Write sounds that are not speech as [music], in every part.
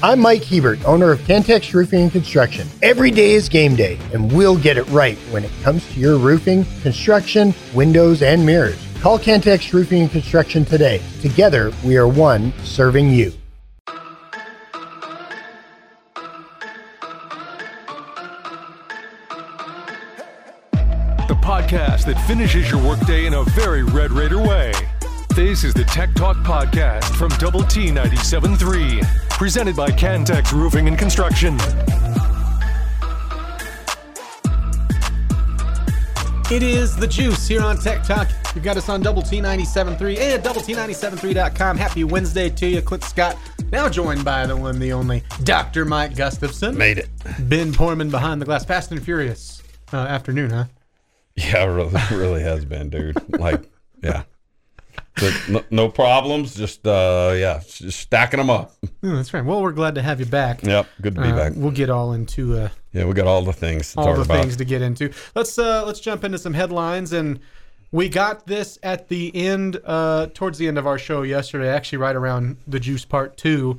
I'm Mike Hebert, owner of Cantex Roofing and Construction. Every day is game day, and we'll get it right when it comes to your roofing, construction, windows, and mirrors. Call Cantex Roofing and Construction today. Together, we are one serving you. The podcast that finishes your workday in a very Red Raider way. This is the Tech Talk Podcast from Double T 97.3, presented by Cantex Roofing and Construction. It is the juice here on Tech Talk. You've got us on Double T 97.3 and Double T 97.3.com. Happy Wednesday to you, Clint Scott. Now joined by the one, the only Dr. Mike Gustafson. Made it. Ben Porman behind the glass. Fast and Furious uh, afternoon, huh? Yeah, it really, [laughs] really has been, dude. Like, yeah. No, no problems. Just, uh, yeah, just stacking them up. [laughs] Oh, that's right. Well, we're glad to have you back. Yep. Good to be Uh, back. We'll get all into uh, Yeah, we got all the things to all the about. things to get into. Let's uh let's jump into some headlines and we got this at the end uh towards the end of our show yesterday, actually right around the juice part 2.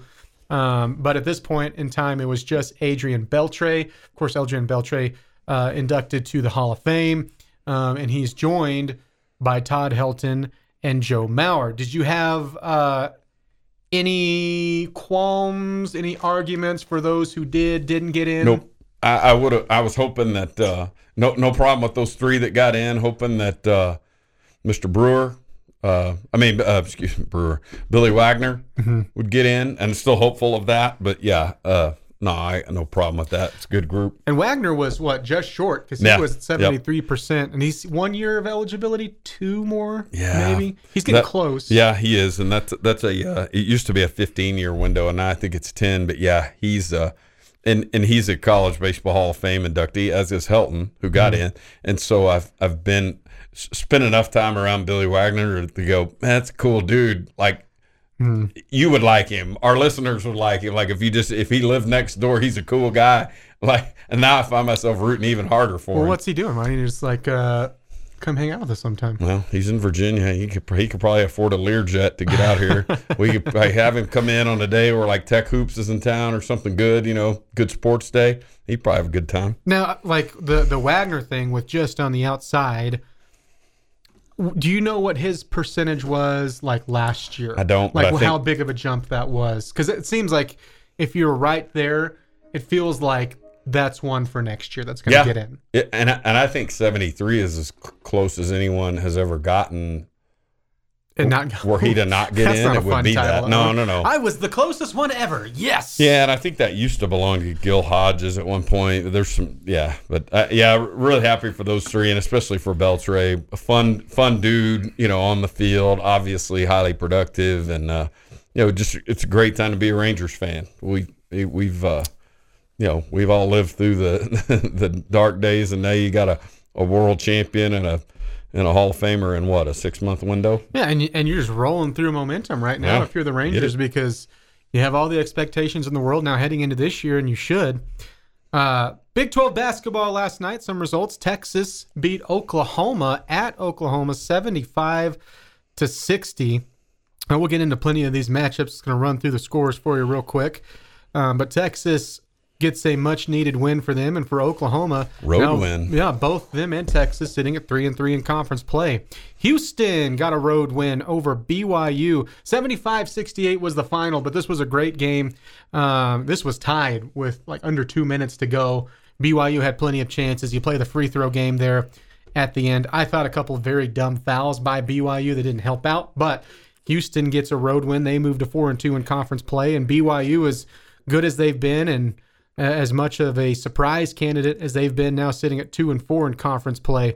Um, but at this point in time it was just Adrian Beltre. Of course, Adrian Beltre uh, inducted to the Hall of Fame. Um, and he's joined by Todd Helton and Joe Mauer. Did you have uh any qualms, any arguments for those who did, didn't get in? Nope. I, I would have. I was hoping that uh, no, no problem with those three that got in. Hoping that uh, Mr. Brewer, uh, I mean, uh, excuse me, Brewer, Billy Wagner Mm-hmm. would get in, and still hopeful of that. But yeah, uh, no, I no problem with that. It's a good group. And Wagner was what just short because he Yeah. was seventy three percent, and he's one year of eligibility, two more, Yeah. maybe. He's getting That- close. Yeah, he is, and that's that's a. Uh, it used to be a 15 year window, and now I think it's 10. But yeah, he's uh, and and he's a college baseball Hall of Fame inductee, as is Helton, who got Mm-hmm. in. And so I've I've been spent enough time around Billy Wagner to go, man, that's a cool dude. Like. Mm-hmm. You would like him. Our listeners would like him. Like if you just if he lived next door, he's a cool guy. [laughs] Like and now I find myself rooting even harder for Well, him. what's he doing? Why don't you just like uh, come hang out with us sometime? Well, he's in Virginia. He could he could probably afford a Learjet to get out here. [laughs] we could probably have him come in on a day where like Tech Hoops is in town or something good. You know, good sports day. He'd probably have a good time. Now, like the the Wagner thing with just on the outside. Do you know what his percentage was like last year? I don't, Like I how big of a jump that was? Because it seems like if you're right there, it feels like that's one for next year that's going to Yeah, get in. It- and I- and I think seventy three is as close as anyone has ever gotten. And not Were he to not get [laughs] in, it would be that. No, no, no. I was the closest one ever. Yes. Yeah, and I think that used to belong to Gil Hodges at one point. There's some, yeah, but uh, yeah, really happy for those three, and especially for Beltre, a fun, fun dude, you know, on the field, obviously highly productive, and uh, you know, just it's a great time to be a Rangers fan. We we've, uh, you know, we've all lived through the [laughs] the dark days, and now you got a, a world champion and a and a Hall of Famer in what a six month window. Yeah, and and you're just rolling through momentum right now Yeah. if you're the Rangers because you have all the expectations in the world now heading into this year, and you should. Uh, Big 12 basketball last night. Some results: Texas beat Oklahoma at Oklahoma, 75 to 60. And we'll get into plenty of these matchups. It's going to run through the scores for you real quick. Um, but Texas gets a much needed win for them, and for Oklahoma, Road now- win. Yeah, both them and Texas sitting at three and three in conference play. Houston got a road win over BYU. 75-68 was the final, but this was a great game. Um, this was tied with like under two minutes to go. BYU had plenty of chances. You play the free throw game there at the end. I thought a couple very dumb fouls by BYU that didn't help out, but Houston gets a road win. They move to four and two in conference play, and BYU is good as they've been and as much of a surprise candidate as they've been now sitting at two and four in conference play,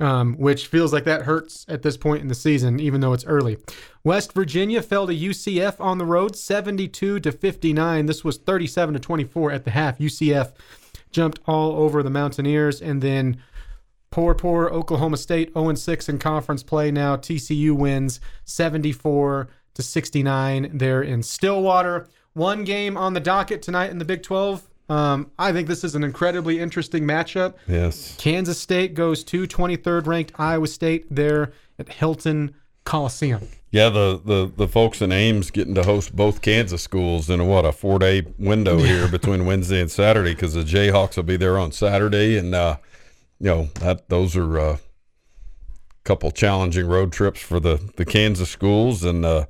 um, which feels like that hurts at this point in the season, even though it's early. West Virginia fell to UCF on the road, 72 to 59. This was 37 to 24 at the half. UCF jumped all over the Mountaineers, and then Poor, poor Oklahoma State 0 6 in conference play now. TCU wins 74 to 69 there in Stillwater. One game on the docket tonight in the Big 12. Um, I think this is an incredibly interesting matchup. Yes. Kansas State goes to 23rd ranked Iowa State there at Hilton Coliseum. Yeah, the, the, the folks in Ames getting to host both Kansas schools in a what a four day window [laughs] here between Wednesday and Saturday because the Jayhawks will be there on Saturday, and uh, you know that those are a uh, couple challenging road trips for the the Kansas schools, and uh,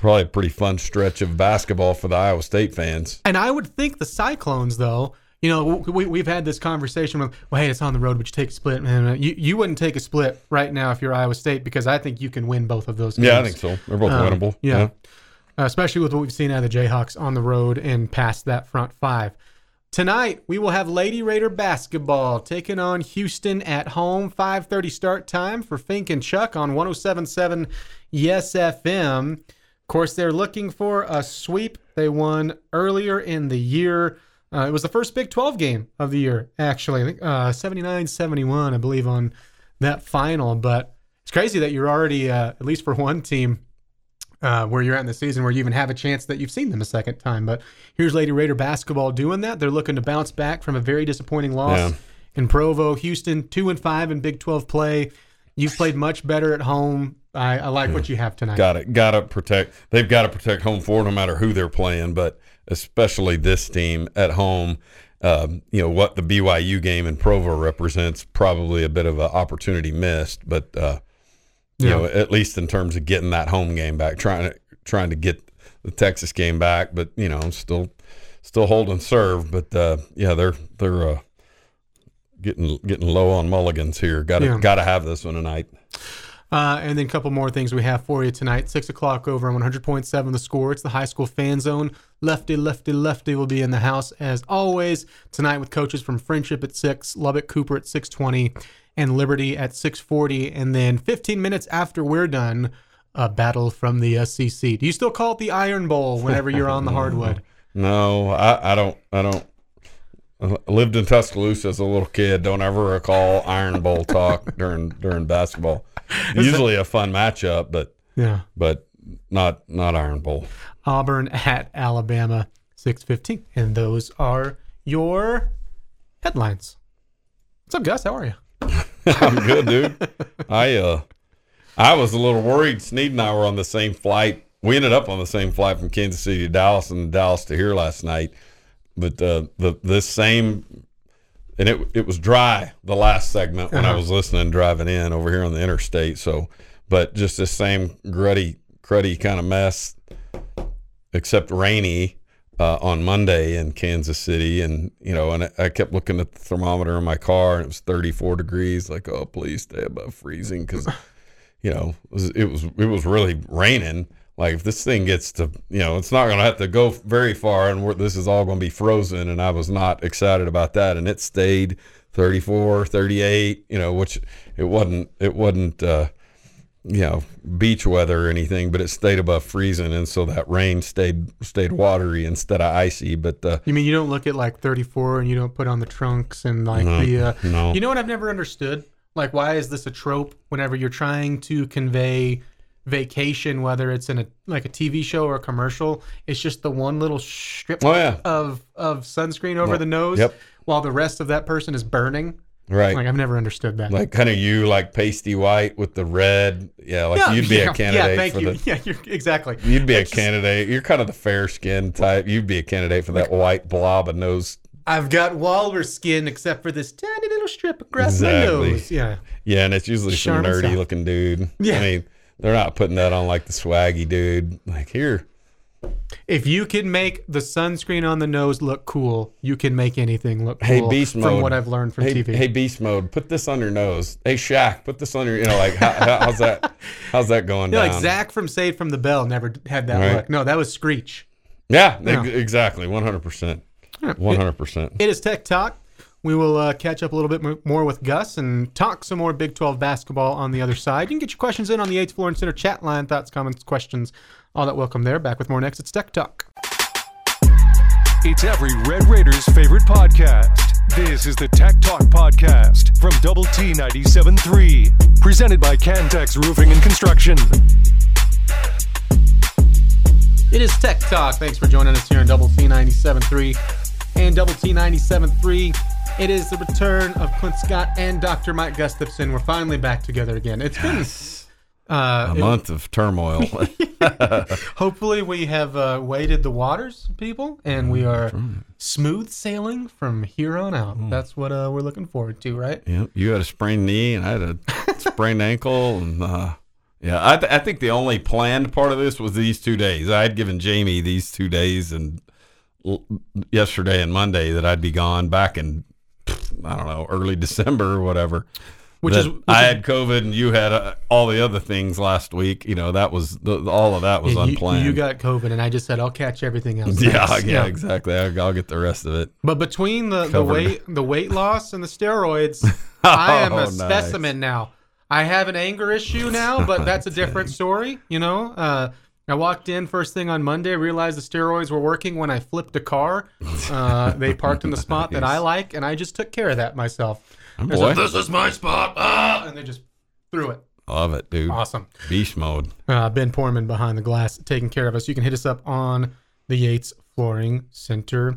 probably a pretty fun stretch of basketball for the Iowa State fans. And I would think the Cyclones, though, you know, we, we've had this conversation with, well, hey, it's on the road, but you take a split, man. You, you wouldn't take a split right now if you're Iowa State because I think you can win both of those games. Yeah, I think so. They're both Um, winnable. yeah. Uh, especially with what we've seen out of the Jayhawks on the road and past that front five. Tonight we will have Lady Raider basketball taking on Houston at home. 5:30 start time for Fink and Chuck on 107.7 Yes FM. Of course, they're looking for a sweep. They won earlier in the year. Uh, it was the first Big 12 game of the year, actually. I think uh, 79 71, I believe, on that final. But it's crazy that you're already, uh, at least for one team, uh, where you're at in the season where you even have a chance that you've seen them a second time. But here's Lady Raider basketball doing that. They're looking to bounce back from a very disappointing loss Yeah. in Provo. Houston, two and five in Big 12 play. You've played much better at home. I, I like what you have tonight. Got it. Got to protect. They've got to protect home floor no matter who they're playing, but especially this team at home. Um, you know what the BYU game in Provo represents probably a bit of an opportunity missed, but uh, you Yeah. know at least in terms of getting that home game back, trying to trying to get the Texas game back, but you know still still holding serve. But uh, yeah, they're they're uh, getting getting low on mulligans here. Got to Yeah. got to have this one tonight. Uh, and then a couple more things we have for you tonight. Six o'clock over on 100.7 The Score. It's the high school fan zone. Lefty, lefty, lefty will be in the house as always tonight with coaches from Friendship at six, Lubbock Cooper at 6:20, and Liberty at 6:40. And then 15 minutes after we're done, a battle from the SEC. Do you still call it the Iron Bowl whenever you're on the hardwood? [laughs] No, I, I don't. I don't. I lived in Tuscaloosa as a little kid. Don't ever recall Iron Bowl talk [laughs] during during basketball. Usually a fun matchup, but Yeah. but not not Iron Bowl. Auburn at Alabama, 6:15. And those are your headlines. What's up, Gus? How are you? [laughs] I'm good, dude. I uh, I was a little worried. Sneed and I were on the same flight. We ended up on the same flight from Kansas City to Dallas and Dallas to here last night. But uh, the this same, and it it was dry the last segment when I was listening driving in over here on the interstate. So, but just this same gruddy cruddy kind of mess, except rainy. Uh, on Monday in Kansas City, and you know, and I, I kept looking at the thermometer in my car, and it was 34 degrees. Like, oh, please stay above freezing, because [laughs] you know, it was, it was it was really raining. Like, if this thing gets to, you know, it's not going to have to go very far, and this is all going to be frozen. And I was not excited about that, and it stayed 34, 38. You know, which it wasn't. It wasn't. Uh, you know beach weather or anything, but it stayed above freezing, and so that rain stayed stayed watery instead of icy. But uh, You mean you don't look at like 34 and you don't put on the trunks and like No, the uh, no. You know what I've never understood? Like why is this a trope whenever you're trying to convey vacation whether it's in a like a TV show or a commercial, it's just the one little strip Oh, yeah. of of sunscreen over Well, the nose yep. while the rest of that person is burning. right, Like I've never understood that. like kind of you like pasty white with the red. Yeah, like you'd be yeah, a candidate Yeah, thank for you. the. [laughs] Yeah, you're exactly. You'd be a candidate. You're kind of the fair skin type. You'd be a candidate for that white blob of nose. I've got walrus skin except for this tiny little strip across my Exactly. nose. Yeah. Yeah, and it's usually some nerdy looking dude. Yeah. I mean, they're not putting that on like the swaggy dude. Like here, If you can make the sunscreen on the nose look cool, you can make anything look cool. hey beast mode. from what I've learned from hey, TV. Hey beast mode, put this on your nose. Hey Shaq, put this on your. You know, like how, how- how's that? How's that going [laughs] yeah, down? like Zach from Saved from the Bell never had that Right. look. No, that was Screech. Yeah, ex- exactly. One hundred percent. One hundred percent. It is Tech Talk. We will uh, catch up a little bit more with Gus and talk some more Big 12 basketball on the other side. You can get your questions in on the Yates Flooring Center chat line. Thoughts, comments, questions, all that welcome there. Back with more next. It's Tech Talk. It's every Red Raiders' favorite podcast. This is the Tech Talk Podcast from Double T 97.3, presented by Cantex Roofing and Construction. It is Tech Talk. Thanks for joining us here on Double T 97.3 and Double T 97.3. It is the return of Clint Scott and Dr. Mike Gustafson. We're finally back together again. It's been Uh, A it- month of turmoil. [laughs] hopefully, we have uh, waded the waters, people, and we are smooth sailing from here on out. Mm. That's what uh, we're looking forward to, right? Yeah, you had a sprained knee, and I had a sprained ankle, and uh, yeah, I, th- I think the only planned part of this was these two days. I had given Jamie these two days, and l- yesterday and Monday that I'd be gone back in I don't know early December or whatever. Which is, which I had COVID, and you had uh, all the other things last week. You know that was the, all of that was Yeah, you- unplanned. You, got COVID, and I just said I'll catch everything else. [laughs] yeah, next. yeah, exactly. I, I'll get the rest of it. But between the, the weight the weight loss and the steroids, [laughs] I am Oh, a nice. specimen now. I have an anger issue now, but [laughs] that's a different story. You know, uh, I walked in first thing on Monday, realized the steroids were working when I flipped a car. Uh, they [laughs] parked in the spot that I like, and I just took care of that myself. There's boy. a, this is my spot, ah! and they just threw it. Love it, dude. Awesome. Beast mode. Uh, ben Porman behind the glass taking care of us. You can hit us up on the Yates Flooring Center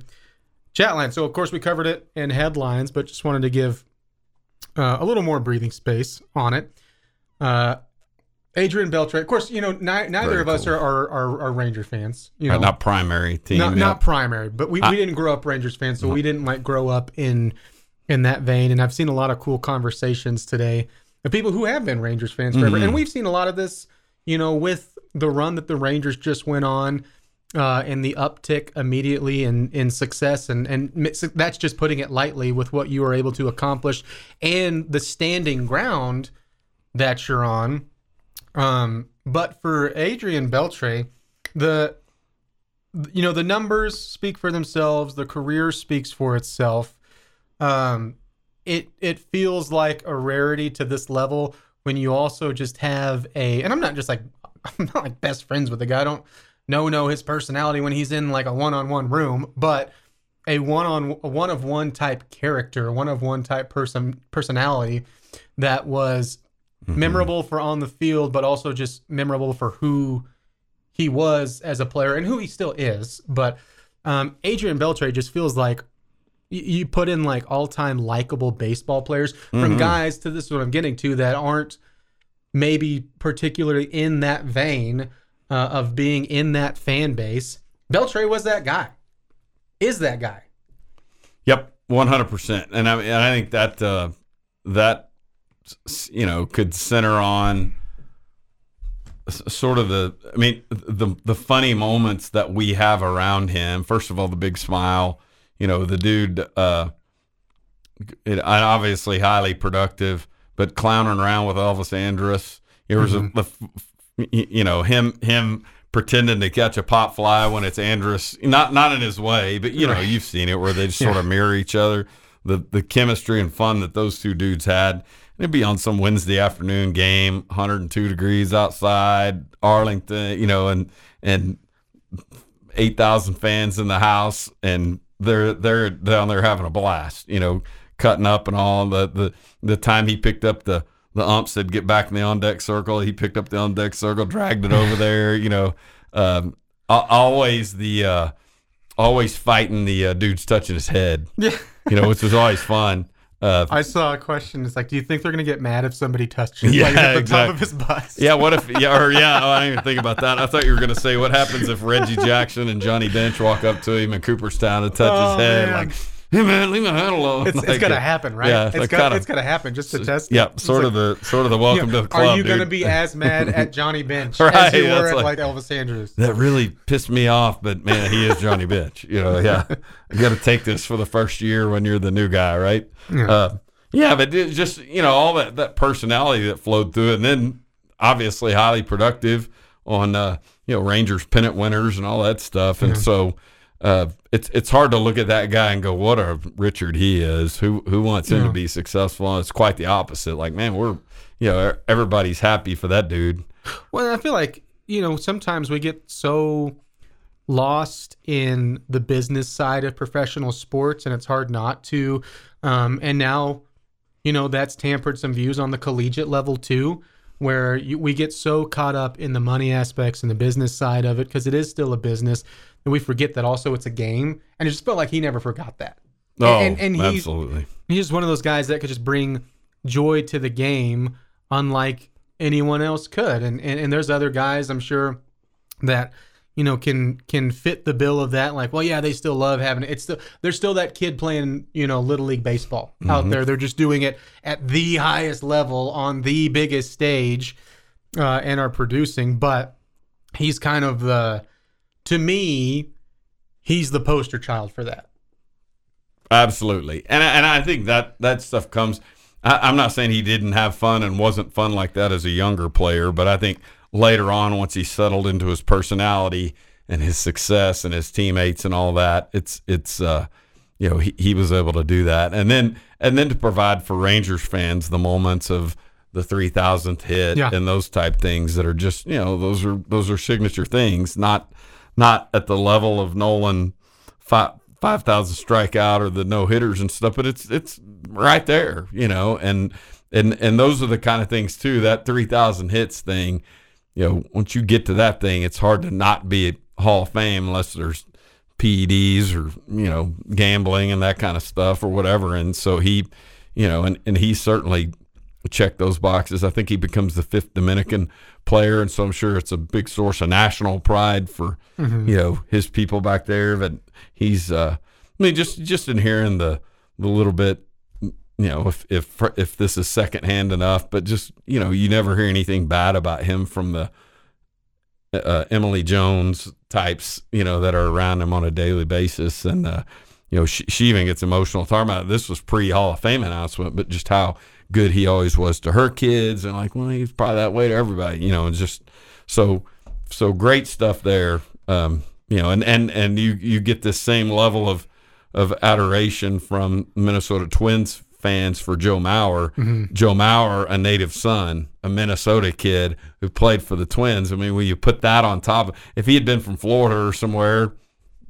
chat line. So, of course, we covered it in headlines, but just wanted to give uh, a little more breathing space on it. Uh, Adrian Beltre, of course, you know, ni- neither Very of us cool. are, are, are, are Ranger fans. You know, not primary team. not, yeah. not primary, but we, I- we didn't grow up Rangers fans, so we didn't like grow up in in that vein. And I've seen a lot of cool conversations today of people who have been Rangers fans forever, Mm-hmm. and we've seen a lot of this, you know, with the run that the Rangers just went on. Uh, and the uptick immediately in, in success, and, and that's just putting it lightly with what you were able to accomplish and the standing ground that you're on. Um, but for Adrian Beltre, the you know the numbers speak for themselves the career speaks for itself. Um it it feels like a rarity to this level when you also just have a and i'm not just like [laughs] i'm not like best friends with the guy. I don't know know his personality when he's in like a one-on-one room but a one-on a one of one type character one of one type person personality that was memorable for on the field but also just memorable for who he was as a player and who he still is. But um, Adrian Beltre just feels like y- you put in like all time likable baseball players from guys to this is what I'm getting to that aren't maybe particularly in that vein uh, of being in that fan base. Beltre was that guy, is that guy. Yep, one hundred percent. And I and I think that uh, that you know could center on sort of the. I mean, the the funny moments that we have around him. First of all, the big smile. You know, the dude. Uh, it, obviously highly productive, but clowning around with Elvis Andrus. There was a, the, f- f- you know, him him pretending to catch a pop fly when it's Andrus, not not in his way, but you know, you've seen it where they just sort of mirror each other. The the chemistry and fun that those two dudes had. It'd be on some Wednesday afternoon game, 102 degrees outside, Arlington, you know, and and eight thousand fans in the house, and they're they're down there having a blast, you know, cutting up and all. The the the time he picked up the the ump said get back in the on deck circle, he picked up the on deck circle, dragged it over there, you know. Um, always the uh, always fighting the uh, dudes touching his head, Yeah. you know, which was always fun. Uh, I saw a question. It's like, do you think they're gonna get mad if somebody touches [laughs] Yeah, like, at the exactly. top of his butt? Yeah, what if? Yeah, or yeah, oh, I didn't even think about that. I thought you were going to say what happens if Reggie Jackson and Johnny Bench walk up to him in Cooperstown and touch Oh, his head, man. like, "Hey man, leave my head alone." It's, Like, it's gonna happen, right? Yeah, it's, like got, kinda- it's gonna happen just to test. it. Yeah, It's sort like, of the sort of the welcome you know, to the club. Are you dude. gonna be as [laughs] mad at Johnny Bench Right, as you were at like- Elvis Andrus? That really pissed me off, but man, he is Johnny Bench. You know, yeah, you got to take this for the first year when you're the new guy, right? Yeah. Uh, yeah, but it just you know all that that personality that flowed through it, and then obviously highly productive on uh, you know Rangers pennant winners and all that stuff, and so. Uh, it's it's hard to look at that guy and go, "What a Richard he is." Who who wants him Yeah. to be successful? And it's quite the opposite. Like, man, we're you know everybody's happy for that dude. Well, I feel like you know sometimes we get so lost in the business side of professional sports, and it's hard not to. Um, and now, you know, that's tampered some views on the collegiate level too, where you, we get so caught up in the money aspects and the business side of it because it is still a business that we forget that also it's a game. And it just felt like he never forgot that. Oh, and, and he's absolutely. he's just one of those guys that could just bring joy to the game, unlike anyone else could. And, and and there's other guys I'm sure that you know can can fit the bill of that. Like, well, yeah, they still love having it. It's still there's still that kid playing you know little league baseball out there. They're just doing it at the highest level on the biggest stage, uh, and are producing. But he's kind of the to me, he's the poster child for that. Absolutely, and I- and I think that that stuff comes. I, I'm not saying he didn't have fun and wasn't fun like that as a younger player, but I think later on, once he settled into his personality and his success and his teammates and all that, it's it's uh, you know he, he was able to do that, and then and then to provide for Rangers fans the moments of the three thousandth hit Yeah. and those type things that are just you know those are those are signature things, not not at the level of Nolan five five thousand strikeout or the no hitters and stuff, but it's it's right there, you know, and and and those are the kind of things too. That three thousand hits thing, you know, once you get to that thing, it's hard to not be a Hall of Fame unless there's PEDs or you know gambling and that kind of stuff or whatever. And so he, you know, and and he certainly checked those boxes. I think he becomes the fifth Dominican player, and so I'm sure it's a big source of national pride for you know his people back there. But he's, uh, I mean, just just in hearing the the little bit, you know, if if if this is secondhand enough, but just you know, you never hear anything bad about him from the uh, Emily Jones types, you know, that are around him on a daily basis. And, uh, you know, she, she even gets emotional talking about it. this was pre Hall of Fame announcement, but just how good he always was to her kids and like, well, he's probably that way to everybody, you know, and just so, so great stuff there. Um, you know, and, and, and you, you get this same level of, of adoration from Minnesota Twins fans for Joe Mauer. Joe Mauer, a native son, a Minnesota kid who played for the Twins. I mean, when you put that on top, of, if he had been from Florida or somewhere,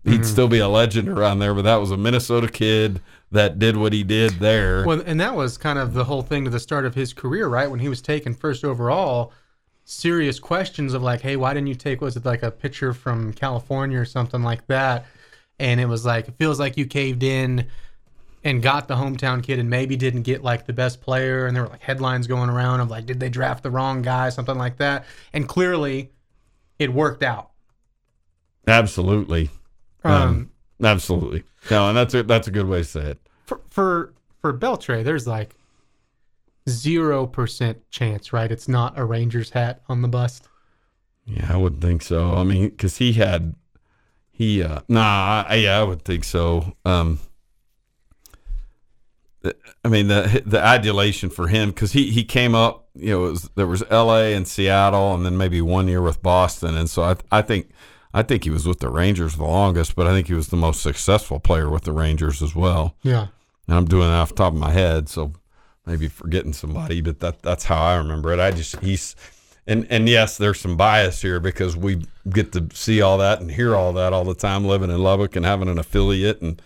he'd mm-hmm. still be a legend around there. But that was a Minnesota kid that did what he did there. Well, and that was kind of the whole thing to the start of his career, right? When he was taken first overall, serious questions of like, hey, why didn't you take, was it like a pitcher from California or something like that? And it was like, it feels like you caved in and got the hometown kid and maybe didn't get like the best player. And there were like headlines going around of like, did they draft the wrong guy, something like that. And clearly it worked out. Absolutely, Um, um, absolutely. No, and that's a that's a good way to say it. for for for Beltre, there's like zero percent chance, right? It's not a Rangers hat on the bust. Yeah, I would think so. I mean, because he had he uh nah, I, yeah, I would think so. Um, I mean the the adulation for him because he he came up, you know, it was, there was L.A. and Seattle, and then maybe one year with Boston, and so I I think I think he was with the Rangers the longest, but I think he was the most successful player with the Rangers as well. Yeah. And I'm doing it off the top of my head, so maybe forgetting somebody, but that that's how I remember it. I just he's and and yes, there's some bias here because we get to see all that and hear all that all the time living in Lubbock and having an affiliate and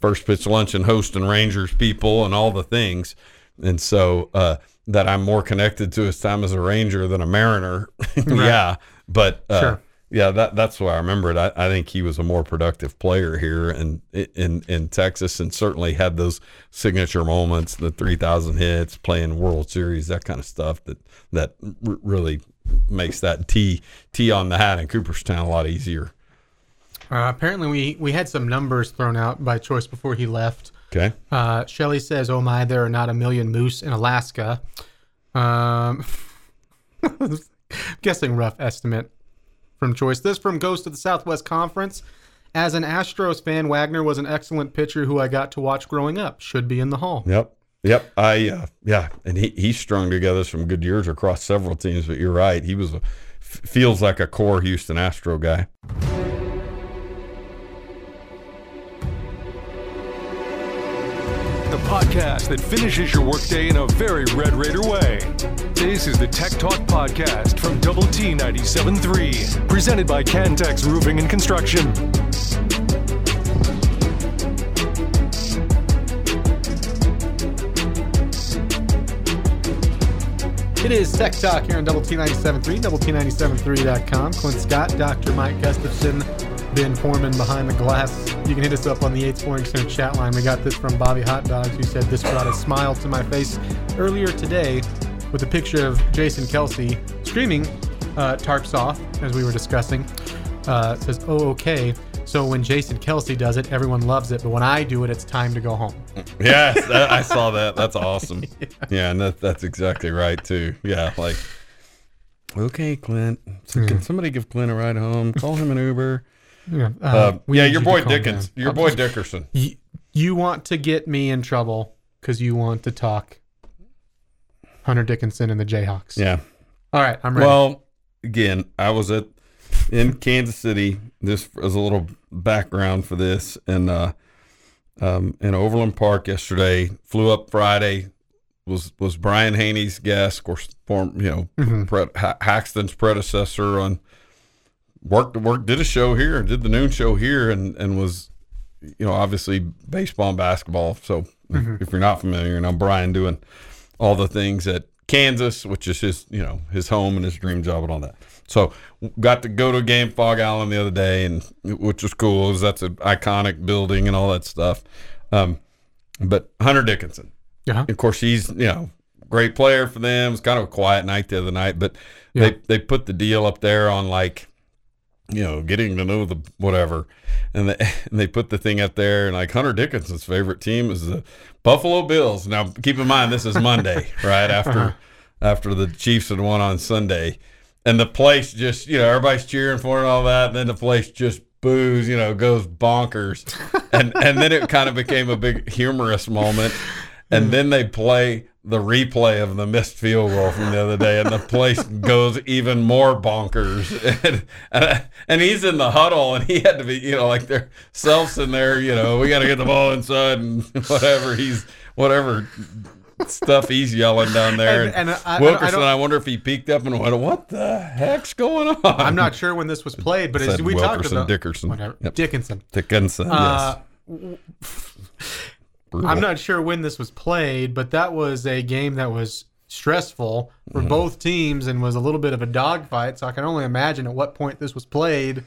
first pitch lunch and hosting Rangers people and all the things. And so uh, that I'm more connected to his time as a Ranger than a Mariner. [laughs] yeah, but uh, Sure. Yeah, that that's why I remember it. I, I think he was a more productive player here in in in Texas, and certainly had those signature moments, the three thousand hits, playing World Series, that kind of stuff. That that r- really makes that T T on the hat in Cooperstown a lot easier. Uh, apparently, we we had some numbers thrown out by Choice before he left. Okay, Uh, Shelley says, "Oh my, there are not a million moose in Alaska." Um, [laughs] guessing rough estimate from Choice. This from Ghost of the Southwest Conference. As an Astros fan, Wagner was an excellent pitcher who I got to watch growing up. Should be in the hall. Yep. Yep. I uh, yeah, and he he strung together some good years across several teams. But you're right, he was a feels like a core Houston Astro guy. Podcast that finishes your workday in a very Red Raider way. This is the Tech Talk Podcast from Double T 97.3, presented by Cantex Roofing and Construction. It is Tech Talk here on Double T 97.3, Double T 97.3.com. Clint Scott, Dr. Mike Gustafson, Ben Foreman behind the glass. You can hit us up on the Yates Flooring Center chat line. We got this from Bobby Hot Dogs, who said this brought a smile to my face earlier today with a picture of Jason Kelce screaming uh, tarps off, as we were discussing. Uh, it says, oh, okay. So when Jason Kelce does it, everyone loves it. But when I do it, it's time to go home. [laughs] Yes, that, I saw that. That's awesome. [laughs] Yeah, and that, that's exactly right too. Yeah, like okay, Clint. So Can somebody give Clint a ride home? Call him an Uber. Yeah, Uh, we yeah, your boy Dickens. Your Uh, boy Dickerson. You, you want to get me in trouble because you want to talk Hunter Dickinson and the Jayhawks. Yeah. All right, I'm ready. Well, again, I was at in Kansas City. This is a little background for this, and uh, um, in Overland Park yesterday. Flew up Friday. Was was Brian Hanni's guest, of course, form you know Mm-hmm. pre- Ha- Haxton's predecessor on worked work did a show here, did the noon show here, and and was you know obviously baseball and basketball. So Mm-hmm. if you're not familiar, you know Brian doing all the things at Kansas, which is his, you know, his home and his dream job and all that. So got to go to a game Phog Allen the other day, and which was cool. 'cause that's an iconic building and all that stuff. Um, but Hunter Dickinson, yeah. of course, he's you know great player for them. It's kind of a quiet night the other night, but Yeah. they they put the deal up there on like you know getting to know the whatever, and they [laughs] and they put the thing up there and like Hunter Dickinson's favorite team is the Buffalo Bills. Now keep in mind this is Monday, [laughs] right after uh-huh. after the Chiefs had won on Sunday, and the place just you know everybody's cheering for it and all that, and then the place just boos, you know, goes bonkers, [laughs] and and then it kind of became a big humorous moment, and then they play the replay of the missed field goal from the other day, and the place [laughs] goes even more bonkers, [laughs] and and, and he's in the huddle, and he had to be, you know, like they're selfs in there, you know, we got to get the ball inside, and [laughs] whatever he's whatever stuff he's yelling down there. And- and I- I- I Wilkerson, don't- I, wonder if he peeked up and went, "What the heck's going on?" I'm not sure when this was played, but as we talked Wilkerson, about Dickerson. whatever Yep. Dickinson. Dickinson. Uh, yes. I'm not sure when this was played, but that was a game that was stressful for Mm-hmm. both teams and was a little bit of a dogfight. So I can only imagine at what point this was played,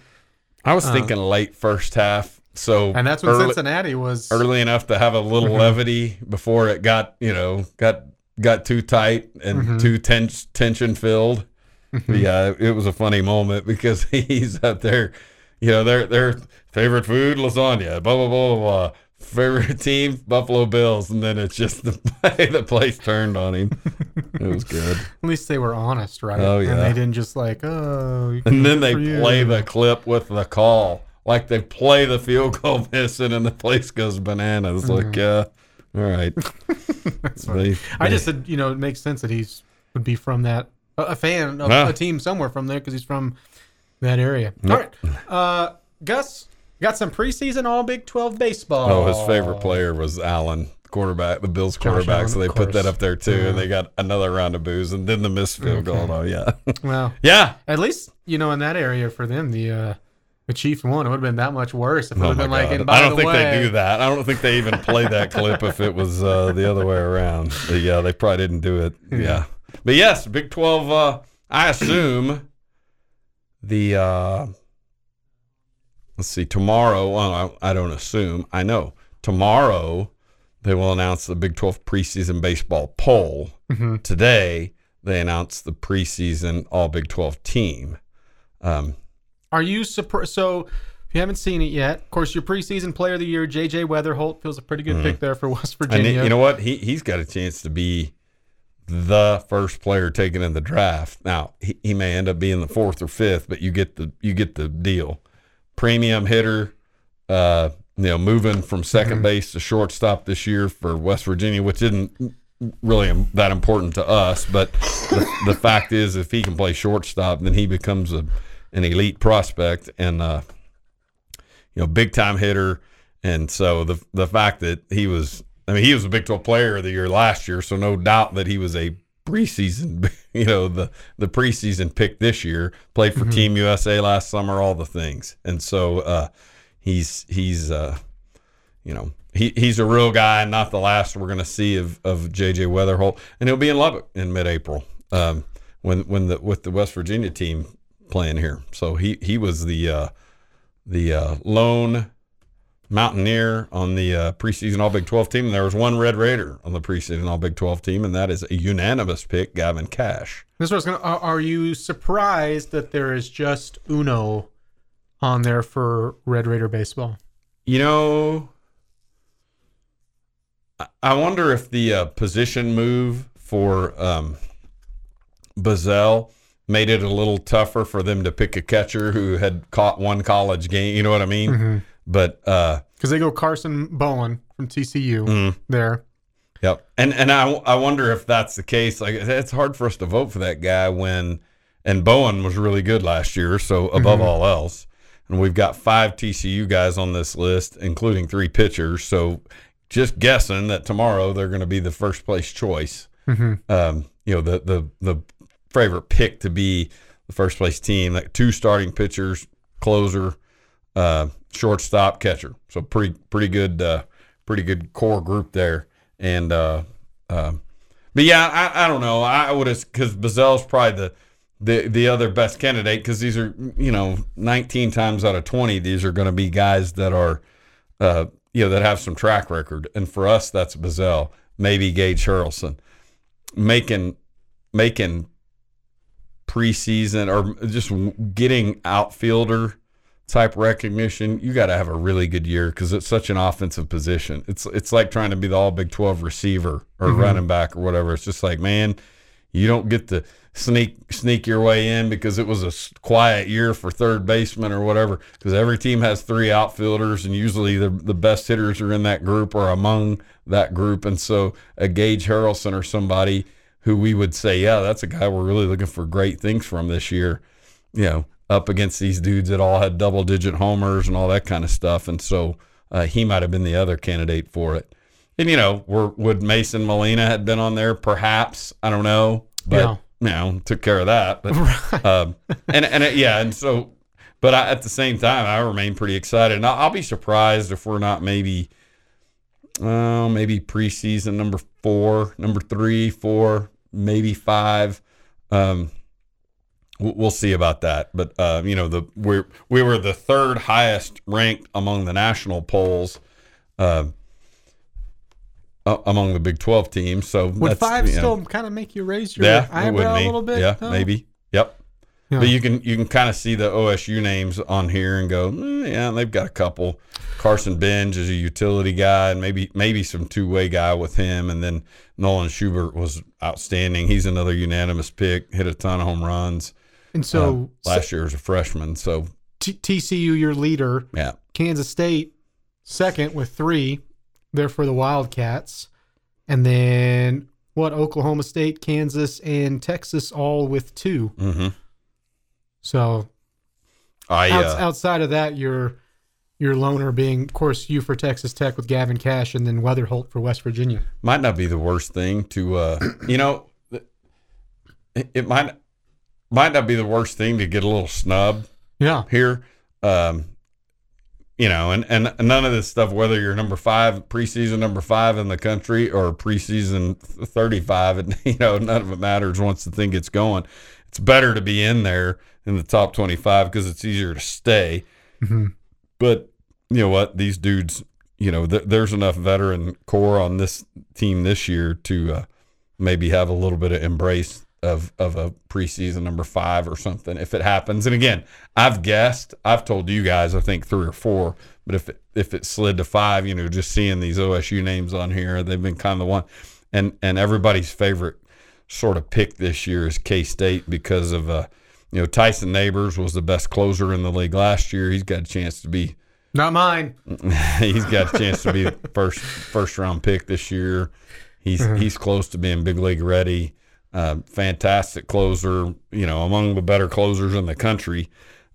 I was thinking late first half. So and that's when early, Cincinnati was. early enough to have a little Mm-hmm. levity before it got you know got got too tight and Mm-hmm. too tens- tension filled. Yeah, it was a funny moment because [laughs] he's up there, you know, their their favorite food lasagna, blah blah blah blah. blah. Favorite team Buffalo Bills, and then it's just the [laughs] the place turned on him. It was good. [laughs] At least they were honest, right? Oh, yeah. And they didn't just like, oh. And then they for you." play the clip with the call. Like they play the field goal [laughs] missing and the place goes bananas. Like, yeah, all right. They- Mm-hmm. I just said, you know, it makes sense that he's would be from that a, a fan of Yeah. a team somewhere from there because he's from that area. All right, uh, Gus got some preseason All Big Twelve baseball. oh, his favorite player was Allen, quarterback, the Bills quarterback. Allen, so they of put that up there too. And they got another round of booze and then the missed field goal. Oh, yeah. [laughs] Well, [laughs] yeah. at least you know in that area for them the uh, the Chiefs won. It would have been that much worse if it Oh would my have been like. God. And by I don't the think way, they do that. I don't think they even play that [laughs] clip if it was uh, the other way around. But yeah, they probably didn't do it. Yeah. But yes, Big 12, uh, I assume the, uh, let's see, tomorrow, well, I, I don't assume, I know. Tomorrow, they will announce the Big 12 preseason baseball poll. Mm-hmm. Today, they announced the preseason All Big 12 team. Um, Are you surprised? So, if you haven't seen it yet, of course, your preseason player of the year, J.J. Wetherholt, feels a pretty good pick there for West And Virginia. you know what? He he's got a chance to be the first player taken in the draft. Now he, he may end up being the fourth or fifth, but you get the you get the deal. Premium hitter, uh, you know, moving from 2nd base to shortstop this year for West Virginia, which isn't really that important to us. But the, the fact is, if he can play shortstop, then he becomes a an elite prospect and. uh you know, big time hitter. And so the the fact that he was, I mean, he was a Big 12 player of the year last year, so no doubt that he was a preseason, [laughs] you know, the the preseason pick this year. Played for Team USA last summer, all the things, and so uh, he's he's uh, you know he he's a real guy, and not the last we're going to see of of JJ Wetherholt, and he'll be in Lubbock in mid-April um, when when the with the West Virginia team playing here. So he he was the uh, the uh, lone Mountaineer on the uh, preseason All Big 12 team. And there was one Red Raider on the preseason All Big 12 team, and that is a unanimous pick, Gavin Cash. This was gonna. Are, you surprised that there is just Uno on there for Red Raider baseball? You know, I- wonder if the uh, position move for um, Bazzell made it a little tougher for them to pick a catcher who had caught one college game. You know what I mean? But uh, Because they go Karson Bowen from TCU Mm-hmm. there. Yep. And and I I wonder if that's the case. Like it's hard for us to vote for that guy when and Bowen was really good last year, so above all else. And we've got five TCU guys on this list, including three pitchers. So just guessing that tomorrow they're going to be the first place choice. Um, you know, the the the favorite pick to be the first place team. Like two starting pitchers, closer, uh, shortstop, catcher. So pretty pretty good uh, pretty good core group there. And uh, uh, but yeah, I, I don't know. I would have because Bazzell's probably the the the other best candidate because these are you know 19 times out of 20 these are going to be guys that are uh, you know that have some track record. And for us, that's Bazell, maybe Gage Harrelson, making making preseason or just getting outfielder type recognition, you got to have a really good year because it's such an offensive position. It's it's like trying to be the All Big Twelve receiver or mm-hmm. running back or whatever. It's just like man, you don't get to sneak sneak your way in because it was a quiet year for third baseman or whatever. Because every team has three outfielders, and usually the the best hitters are in that group or among that group. And so a Gage Harrelson or somebody who we would say, yeah, that's a guy we're really looking for great things from this year. You know, up against these dudes that all had double digit homers and all that kind of stuff. And so uh, he might have been the other candidate for it. And, you know, were, would Mason Molina had been on there? Perhaps. I don't know. But, Yeah. you know, took care of that. But, [laughs] um, and, and it, yeah. And so, but I, at the same time, I remain pretty excited. And I'll, I'll be surprised if we're not maybe, uh, maybe preseason number four, number three, four, maybe five. Um, we'll we'll see about that. But uh, you know, the we we were the third highest ranked among the national polls, uh, uh, among the Big Twelve teams. So Would that's, five you know, still kind of make you raise your yeah, it would eyebrow a little bit? Yeah, though? maybe. Yep. Yeah. But you can you can kind of see the OSU names on here and go, "Mm, yeah, they've got a couple. Carson Benge is a utility guy, and maybe maybe some two way guy with him, and then Nolan Schubart was outstanding. He's another unanimous pick, hit a ton of home runs And so, uh, last year as a freshman. So T- TCU, your leader, yeah, Kansas State, second with three. They're for the Wildcats. And then what? Oklahoma State, Kansas, and Texas all with 2 hmm So I uh, outside of that, your your loner being, of course, you for Texas Tech with Gavin Cash, and then Wetherholt for West Virginia. might not be the worst thing to uh, you know, it, it might might not be the worst thing to get a little snub Yeah, here. Um, you know, and, and none of this stuff, whether you're number five, preseason number five in the country or preseason 35, [laughs] and, you know, none of it matters once the thing gets going. It's better to be in there in the top 25 because it's easier to stay. But you know what? These dudes, you know, th- there's enough veteran core on this team this year to uh, maybe have a little bit of embrace of of a preseason number five or something if it happens. And again, I've guessed, I've told you guys, I think three or four. But if it, if it slid to five, you know, just seeing these OSU names on here, they've been kind of the one. And and everybody's favorite sort of pick this year is K State because of uh, you know, Tyson Neighbors was the best closer in the league last year. He's got a chance to be not mine. [laughs] he's got a chance to be first first round pick this year. He's [laughs] he's close to being big league ready. Uh, fantastic closer, you know, among the better closers in the country.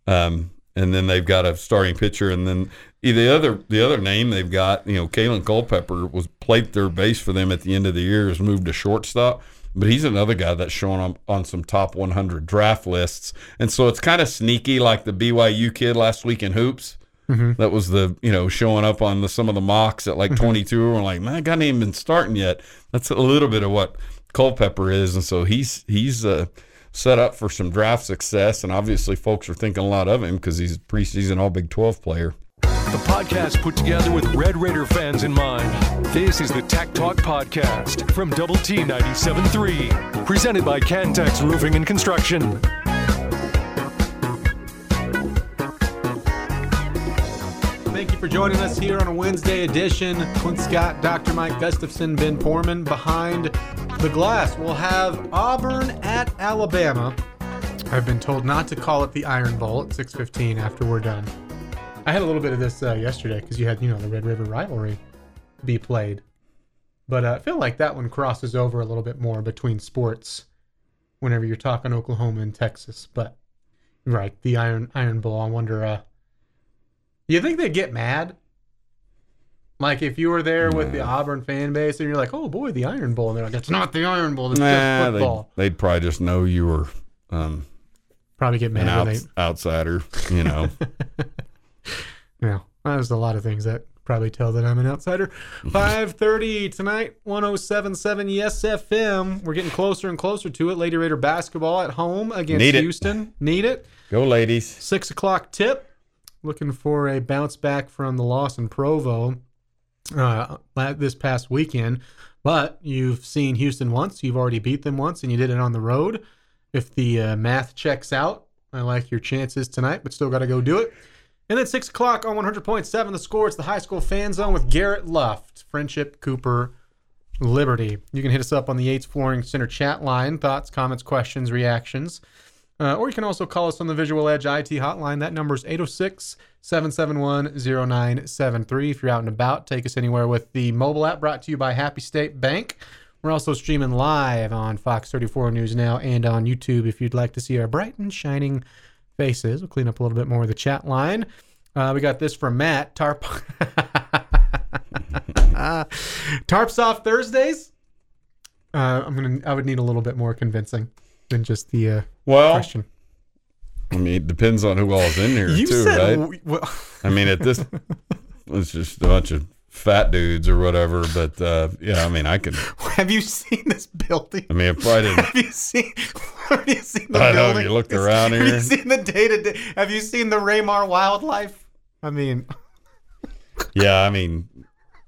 Um, and then they've got a starting pitcher, and then the other the other name they've got, you know, Kalen Culpepper was played third base for them at the end of the year, has moved to shortstop. But he's another guy that's showing up on some top 100 draft lists, and so it's kind of sneaky, like the BYU kid last week in hoops that was the you know showing up on the, some of the mocks at like 22 and like man guy ain't even been starting yet. That's a little bit of what culpepper is and so he's he's uh, set up for some draft success and obviously folks are thinking a lot of him because he's a preseason all big 12 player The podcast put together with Red Raider fans in mind. This is the Tech Talk Podcast from Double T 97.3, presented by Cantex Roofing and Construction. Thank you for joining us here on a Wednesday edition. Clint Scott, Dr. Mike Gustafson, Ben Porman behind the glass. We'll have Auburn at Alabama. I've been told not to call it the Iron Bowl at 6:15 after we're done. I had a little bit of this uh, yesterday because you had, you know, the Red River rivalry be played, but uh, I feel like that one crosses over a little bit more between sports whenever you're talking Oklahoma and Texas. But right, the Iron Iron Bowl. I wonder. Uh, you think they get mad? Like if you were there with the Auburn fan base and you're like, "Oh boy, the Iron Bowl," and they're like, "It's not the Iron Bowl. It's Nah, just they'd, they'd probably just know you were um, Probably get mad when outs- outsider, you know. [laughs] Yeah, there's a lot of things that probably tell that I'm an outsider. [laughs] 5:30 tonight, 107.7 Yes FM. We're getting closer and closer to it. Lady Raider basketball at home against Need it. Houston. Need it. Go, ladies. Six o'clock tip. Looking for a bounce back from the loss in Provo uh, this past weekend. But you've seen Houston once. You've already beat them once, and you did it on the road. If the uh, math checks out, I like your chances tonight, but still got to go do it. And then six o'clock on 100.7, the score. It's the high school fan zone with Garrett Luft, Frenship Cooper, Liberty. You can hit us up on the Yates Flooring Center chat line. Thoughts, comments, questions, reactions. Uh, or you can also call us on the Visual Edge IT hotline. That number is 806 771 0973. If you're out and about, take us anywhere with the mobile app brought to you by Happy State Bank. We're also streaming live on Fox 34 News Now and on YouTube if you'd like to see our bright and shining faces. We'll clean up a little bit more of the chat line. Uh, we got this from Matt. Tarp. [laughs] Tarps off Thursdays. Uh, I'm gonna. I would need a little bit more convincing than just the uh, Well, question. I mean, it depends on who all's in here, You too, said right? w- well, I mean, at this, [laughs] it's just a bunch of fat dudes or whatever. But uh, yeah, I mean, I could. [laughs] have you seen this building? I mean, if I didn't, Have you seen? [laughs] Have you seen the I know, you looked around here. Have you seen the day to day? Have you seen the Raymar wildlife? I mean, yeah, I mean,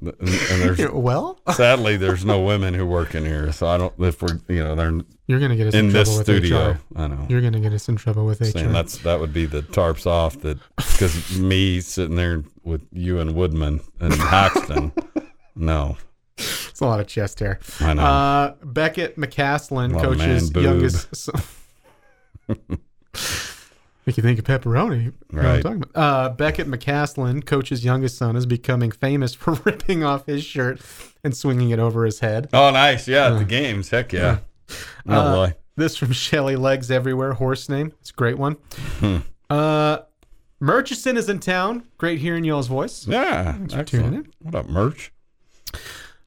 and and there's [laughs] well, sadly there's no women who work in here, so I don't. If we're, you know, they're you're gonna get us in, in trouble this with studio. HR. I know. You're gonna get us in trouble with saying HR. that's that would be the tarps off that because me sitting there with you and Woodman and Haxton. [laughs] no, It's a lot of chest hair. I know. Uh, Beckett McCaslin, coaches of coach's man boob. youngest. [laughs] Make you think of pepperoni. Right. talking about. Uh, Beckett McCaslin, coach's youngest son, is becoming famous [laughs] for ripping off his shirt and swinging it over his head. oh, nice. Yeah, at the games. Heck yeah. Oh Uh, boy. This from [laughs] Shelly Legs Everywhere, horse name. It's a great one. Hmm. Uh, Murchison is in town. Great hearing y'all's voice. Yeah. for tuning Excellent. What up, merch?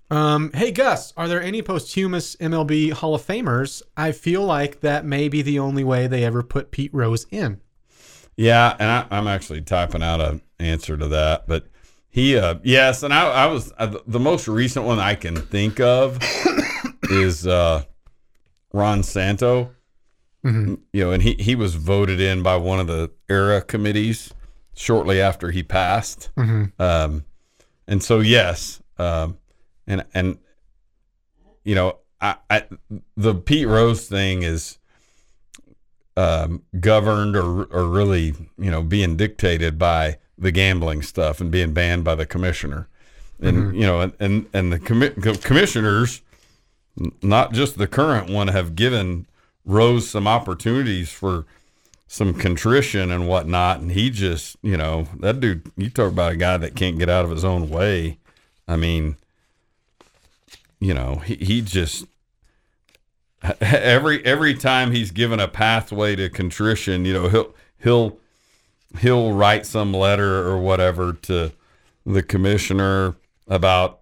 Um, hey Gus, are there any posthumous MLB Hall of Famers? I feel like that may be the only way they ever put Pete Rose in. Yeah, and I, I'm actually typing out an answer to that, but he, uh, yes, and I, I was uh, the most recent one I can think of [coughs] is uh, Ron Santo. You know, and he he was voted in by one of the era committees shortly after he passed. Um, and so yes, um, and and you know, I, I the Pete Rose thing is um, governed or or really you know being dictated by the gambling stuff and being banned by the commissioner, and you know and and, and the commi- commissioners, not just the current one, have given Rose some opportunities for some contrition and whatnot, and he just you know that dude. You talk about a guy that can't get out of his own way. I mean, you know he he just [laughs] every every time he's given a pathway to contrition, you know, he'll he'll he'll write some letter or whatever to the commissioner about,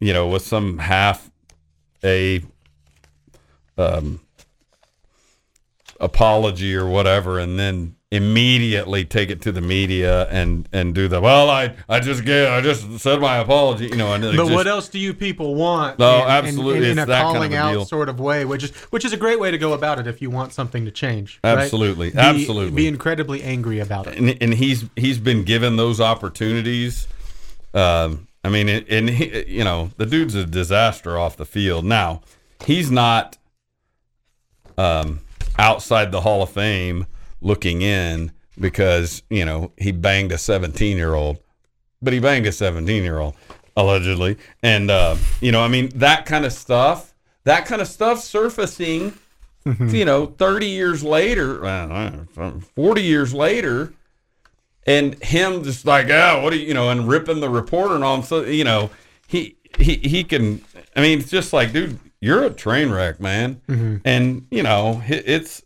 you know, with some half a um apology or whatever and then immediately take it to the media and and do the well I I just get I just said my apology you know and but just, what else do you people want? No, in- in- absolutely, in, in, it's a that kind calling of out deal. sort of way, which is which is a great way to go about it if you want something to change. right? Absolutely, Be- absolutely. Be incredibly angry about it. and, and he's he's been given those opportunities. Um, I mean, and, and he, you know, the dude's a disaster off the field. Now, he's not um, outside the Hall of Fame looking in because you know he banged a 17 year old, but he banged a 17 year old allegedly, and uh, you know, I mean, that kind of stuff, that kind of stuff surfacing you know, 30 years later, uh, 40 years later, and him just like, oh, what do you, you know, and ripping the reporter and all. So, you know, he, he, he can, I mean, it's just like, dude, you're a train wreck, man. And, you know, it, it's,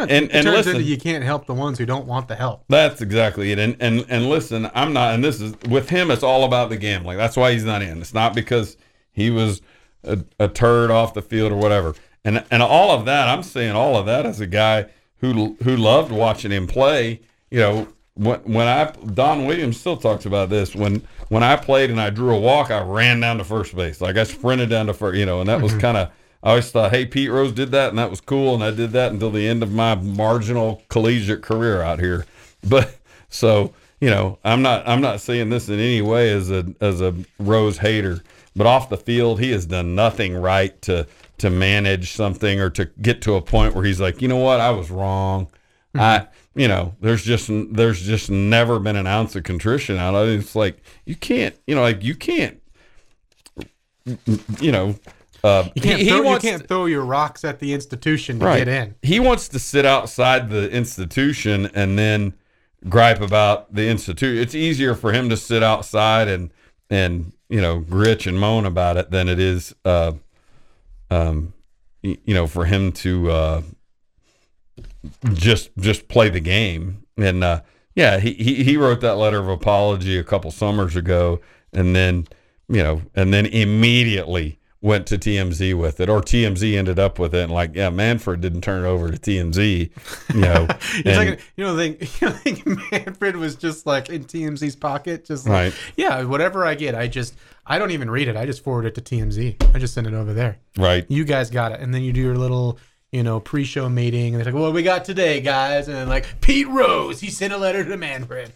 and, and, it turns listen, into you can't help the ones who don't want the help. that's exactly it. And, and and listen, I'm not. And this is with him. It's all about the gambling. That's why he's not in. It's not because he was a, a turd off the field or whatever. And and all of that, I'm saying all of that as a guy who who loved watching him play. You know, when when I Don Williams still talks about this. When when I played and I drew a walk, I ran down to first base. Like I sprinted down to first. You know, and that was mm-hmm. kind of. I always thought, hey, Pete Rose did that, and that was cool, and I did that until the end of my marginal collegiate career out here. [laughs] But so you know, I'm not I'm not saying this in any way as a as a Rose hater, but off the field, he has done nothing right to to manage something or to get to a point where he's like, you know what, I was wrong. Mm-hmm. I you know, there's just there's just never been an ounce of contrition out of it. It's like you can't, you know, like you can't, you know. Uh, You can't, he- he throw, you can't throw your rocks at the institution to right. get in. He wants to sit outside the institution and then gripe about the institute. It's easier for him to sit outside and and you know gritch and moan about it than it is, uh, um, you know, for him to uh, just just play the game. And uh, yeah, he, he he wrote that letter of apology a couple summers ago, and then you know, and then immediately went to TMZ with it, or TMZ ended up with it, and like, yeah, Manfred didn't turn it over to TMZ, [laughs] you know, He's and- like, you know, the thing, you know, the thing Manfred was just like in TMZ's pocket, just like, Right. yeah, whatever I get, I just, I don't even read it. I just forward it to TMZ. I just send it over there. right, You guys got it, and then you do your little, you know, pre-show meeting, and they're like, "What we got today, guys?" And then like Pete Rose, he sent a letter to Manfred.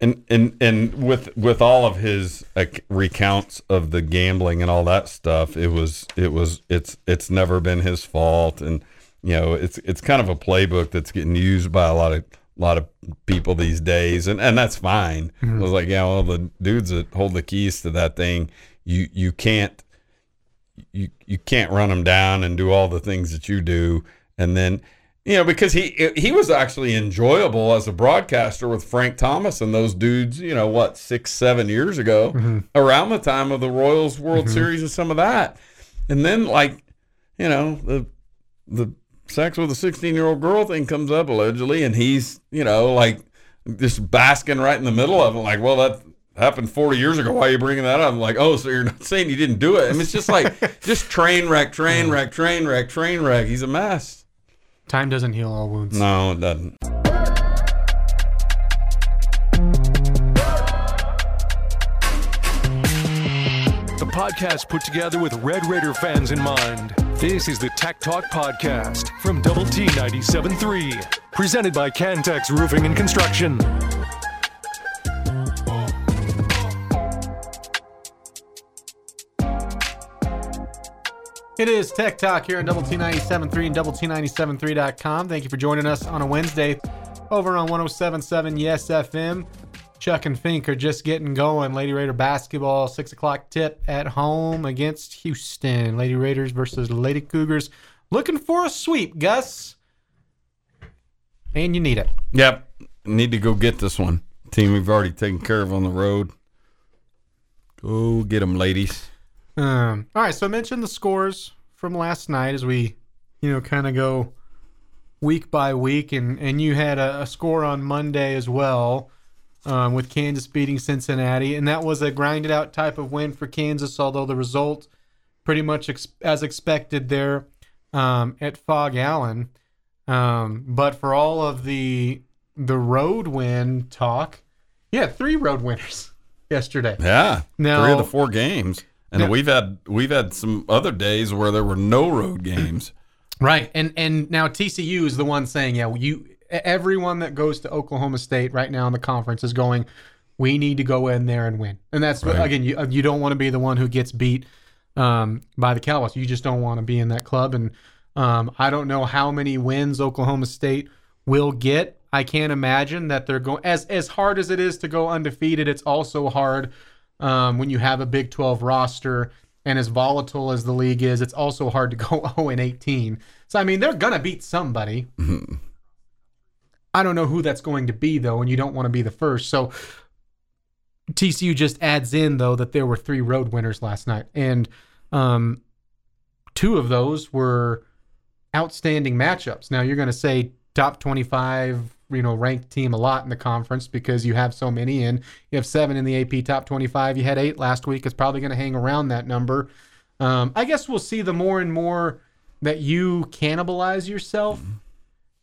And and and with with all of his like, recounts of the gambling and all that stuff, it was it was it's it's never been his fault, and you know it's it's kind of a playbook that's getting used by a lot of a lot of people these days, and and that's fine. Mm-hmm. It was like, yeah, well, the dudes that hold the keys to that thing, you you can't you you can't run them down and do all the things that you do, and then you know because he he was actually enjoyable as a broadcaster with Frank Thomas and those dudes. You know what, six seven years ago, mm-hmm. around the time of the Royals World mm-hmm. Series and some of that, and then like you know the the sex with a 16 year old girl thing comes up allegedly and he's you know like just basking right in the middle of it like well that happened 40 years ago. Why are you bringing that up? I'm like oh so you're not saying you didn't do it? I mean it's just like [laughs] just train wreck train wreck train wreck train wreck. He's a mess Time doesn't heal all wounds. no it doesn't The podcast put together with Red Raider fans in mind. This is the Tech Talk Podcast from Double T 97.3, presented by Cantex Roofing and Construction. It is Tech Talk here on Double T 97.3 and Double T973.com. Thank you for joining us on a Wednesday over on 1077 Yes FM. Chuck and Fink are just getting going. Lady Raider basketball, 6 o'clock tip at home against Houston. Lady Raiders versus Lady Cougars. Looking for a sweep, Gus. And you need it. yep need to go get this one team we've already taken care of on the road go get them ladies Um, all right, so I mentioned the scores from last night as we, you know, kind of go week by week, and and you had a, a score on Monday as well, um, with Kansas beating Cincinnati, and that was a grinded out type of win for Kansas, although the result pretty much ex- as expected there um, at Phog Allen. Um, but for all of the the road win talk, yeah, three road winners [laughs] yesterday. Yeah, Now- three of the four games, and Now- we've had we've had some other days where there were no road games. [clears throat] Right, and and now TCU is the one saying, yeah, you everyone that goes to Oklahoma State right now in the conference is going. We need to go in there and win, and that's Right. again, you you don't want to be the one who gets beat um, by the Cowboys. You just don't want to be in that club, and um, I don't know how many wins Oklahoma State will get. I can't imagine that they're going as as hard as it is to go undefeated. It's also hard um, when you have a Big Twelve roster and as volatile as the league is, it's also hard to [laughs] go 0 and 18. So I mean, they're gonna beat somebody. I don't know who that's going to be though, and you don't want to be the first. So TCU just adds in though that there were three road winners last night, and um, two of those were outstanding matchups. Now you're going to say top 25, you know, ranked team a lot in the conference because you have so many, and you have seven in the AP top 25. You had eight last week. It's probably going to hang around that number. Um, I guess we'll see the more and more that you cannibalize yourself,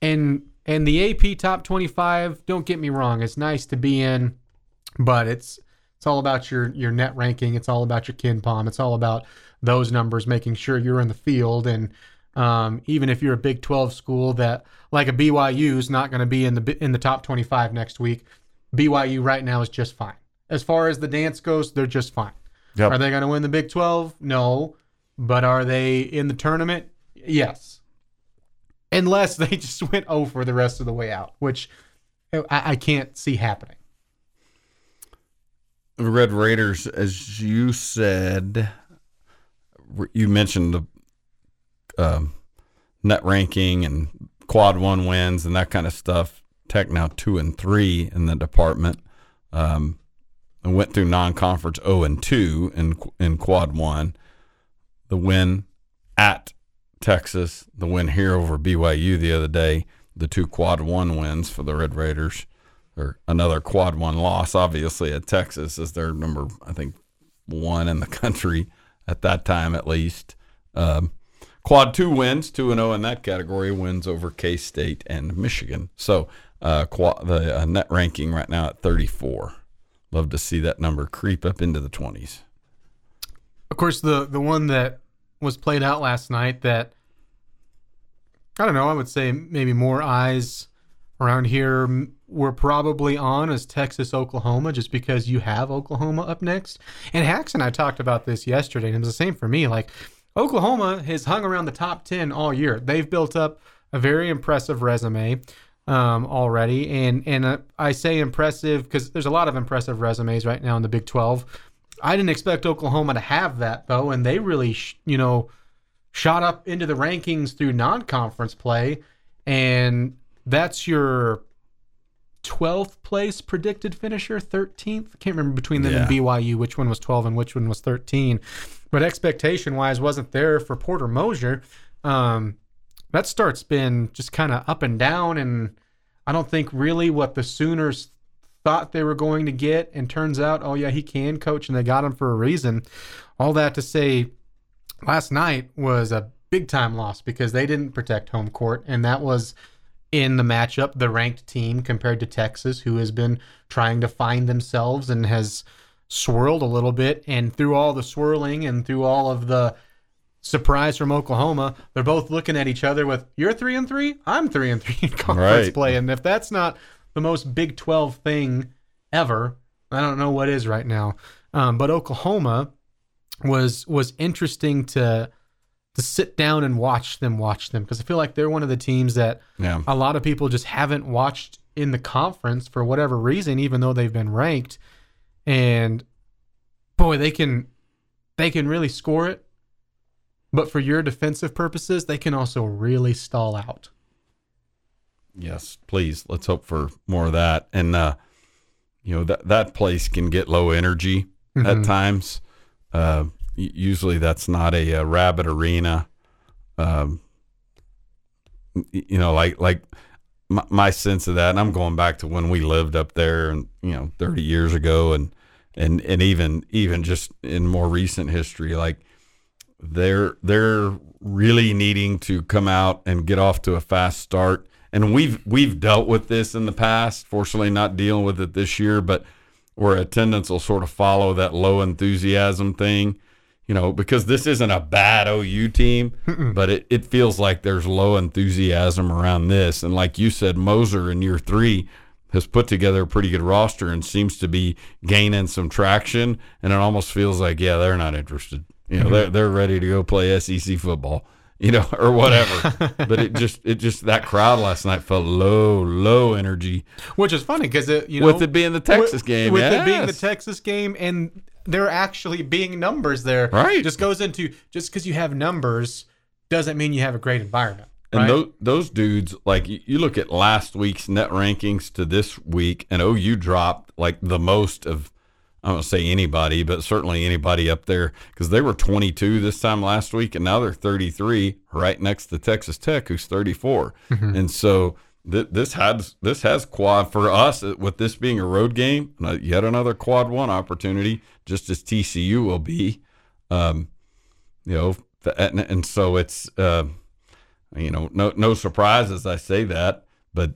and and the AP top 25. Don't get me wrong, it's nice to be in but it's it's all about your your net ranking. It's all about your KenPom. It's all about those numbers, making sure you're in the field. And um, even if you're a Big 12 school that like a BYU is not going to be in the in the top 25 next week, BYU right now is just fine. As far as the dance goes, they're just fine. Yep. Are they going to win the Big 12? No. But are they in the tournament? Yes. Unless they [laughs] just went over the rest of the way out, which I, I can't see happening. Red Raiders, as you said, you mentioned the um, net ranking and quad one wins and that kind of stuff. Tech now two and three in the department. Um, and went through non-conference zero and two in in quad one. The win at Texas, the win here over BYU the other day, the two quad one wins for the Red Raiders or another quad one loss, obviously at Texas is their number, I think, one in the [laughs] country at that time at least. Um, quad two wins, two and zero in that category, wins over K State and Michigan. So uh, quad, the uh, net ranking right now at 34. Love to see that number creep up into the 20s. Of course, the the one that was played out last night that I don't know, I would say maybe more eyes around here were probably on as Texas Oklahoma just because you have Oklahoma up next. And Hacks and I talked about this yesterday, and it was the same for me. Like Oklahoma has hung around the top 10 all year. They've built up a very impressive resume um, already. And, and uh, I say impressive because there's a lot of impressive resumes right now in the Big 12. I didn't expect Oklahoma to have that, though. And they really, sh- you know, shot up into the rankings through non conference play. And that's your 12th place predicted finisher, 13th. I can't remember between them and BYU which one was 12 and which one was 13. But expectation wise wasn't there for Porter Moser. Um, that start's been just kind of up and down. And I don't think really what the Sooners thought they were going to get. And turns out, oh, yeah, he can coach, and they got him for a reason. All that to say, last night was a big time loss because they didn't protect home court. And that was in the matchup, the ranked team compared to Texas, who has been trying to find themselves and has swirled a little bit. And through all the swirling and through all of the surprise from Oklahoma, they're both looking at each other with, You're three and three, I'm three and three in [laughs] conference Right. play. And if that's not the most Big 12 thing ever, I don't know what is right now. Um, but Oklahoma was was interesting to to sit down and watch them watch them because I feel like they're one of the teams that Yeah. a lot of people just haven't watched in the conference for whatever reason, even though they've been ranked. And boy, they can they can really score it. But for your defensive purposes, they can also really stall out. Yes, please. Let's hope for more of that. And uh, you know that that place can get low energy at times. Uh, usually, that's not a, uh rabbit arena. Um, you know, like like my, my sense of that, and I'm going back to when we lived up there, and you know, 30 years ago, and and and even even just in more recent history, like they're they're really needing to come out and get off to a fast start. And we've we've dealt with this in the past. Fortunately, not dealing with it this year, but where attendance will sort of follow that low enthusiasm thing. You know, because this isn't a bad OU team, but it, it feels like there's low enthusiasm around this. And like you said, Moser in year three has put together a pretty good roster and seems to be gaining some traction. And it almost feels like, yeah, they're not interested. You know, mm-hmm. they're they're ready to go play SEC football, you know, [laughs] or whatever. [laughs] but it just it just that crowd last night felt low, low energy. Which is funny because it you know With it being the Texas with, game, with it being the. Texas game, and there actually being numbers there, Right. Just goes into just because you have numbers doesn't mean you have a great environment. And right? those, those dudes, like you, you look at last week's net rankings to this week, and OU dropped like the most of, I don't say anybody, but certainly anybody up there because they were 22 this time last week, and now they're 33, right next to Texas Tech, who's 34. Mm-hmm. And so th- this has this has quad for us uh, with this being a road game, uh, yet another quad one opportunity, just as TCU will be. Um, you know, and, and so it's. Uh, you know, no no surprises I say that, but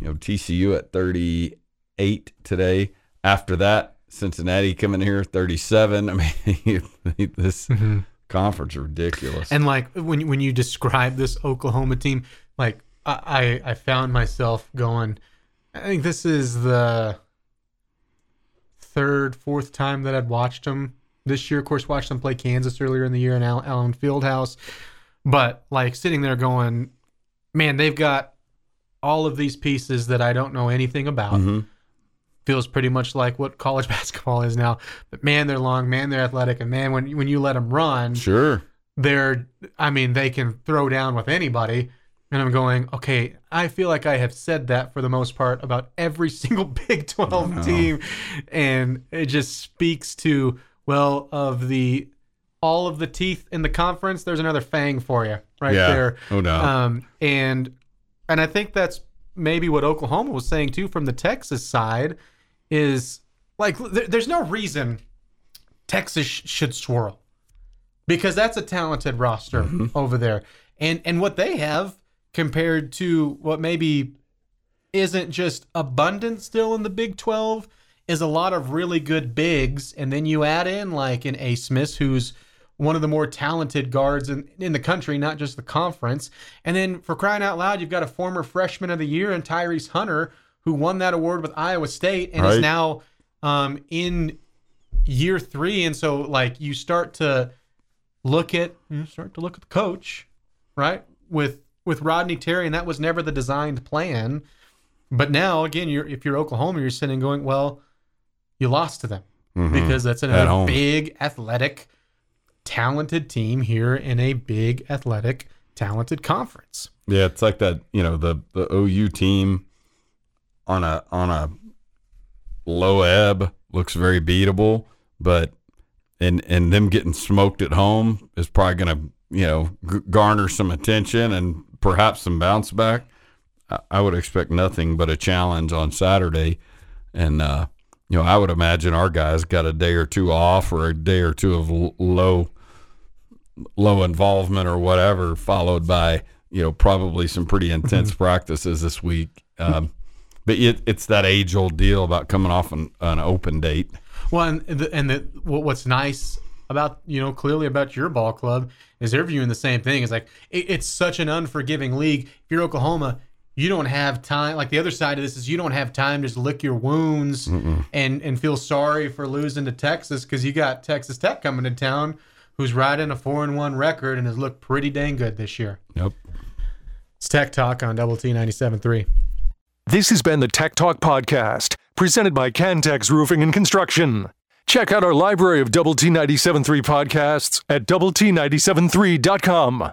you know, TCU at 38 today. After that, Cincinnati coming here 37. [laughs] I mean, [laughs] this conference is ridiculous. And like when when you describe this Oklahoma team, like I I found myself going, I think this is the third, fourth time that I'd watched them this year. Of course, watched them play Kansas earlier in the year in Al- Allen Fieldhouse, but like sitting there going, man, they've got all of these pieces that I don't know anything about. Mhm. Feels pretty much like what college [laughs] basketball is now. But man, they're long, man, they're athletic, and man, when when you let them run, Sure. they're I mean they can throw down with anybody and I'm going okay I feel like I have said that for the most part about every [laughs] single Big 12 team. And it just speaks to well of the all of the teeth in the conference there's another fang for you right Yeah. there. Oh, no. um and and I think that's maybe what Oklahoma was saying too from the Texas side is like there, there's no reason Texas sh- should swirl because that's a talented roster over there. And and what they have compared to what maybe isn't just abundant still in the Big 12 is a lot of really good bigs and then you add in like an Abmas who's one of the more talented guards in, in the country, not just the conference. And then for crying out loud, you've got a former freshman of the year and Tyrese Hunter who won that award with Iowa State and is now um, in year three. And so like you start to look at you start to look at the coach, right? With with Rodney Terry, and that was never the designed plan. But now again, you're if you're Oklahoma, you're sitting going, well, you lost to them mm-hmm. because that's another big athletic, talented team here in a big athletic, talented conference. Yeah, it's like that. You know, the the OU team on a on a low ebb looks very beatable, but and and them getting smoked at home is probably going to you know g- garner some attention and perhaps some bounce back. I, would expect nothing but a challenge on Saturday, and uh, you know I would imagine our guys got a day or two off or a day or two of low low involvement or whatever, followed by you know probably some pretty intense practices this week. Um, but it, it's that age old deal about coming off an, an open date. Well, and the, and the, what's nice about you know clearly about your ball club is they're viewing the same thing. It's like it, it's such an unforgiving league. If you're Oklahoma, you don't have time. Like the other side of this is you don't have time to just lick your wounds and and feel sorry for losing to Texas because you got Texas Tech coming to town, who's riding a four and one record and has looked pretty dang good this year. Yep. It's Tech Talk on Double T 97.3. This has been the Tech Talk Podcast, presented by Cantex Roofing and Construction. Check out our library of Double T 97.3 podcasts at double T 97.3.com.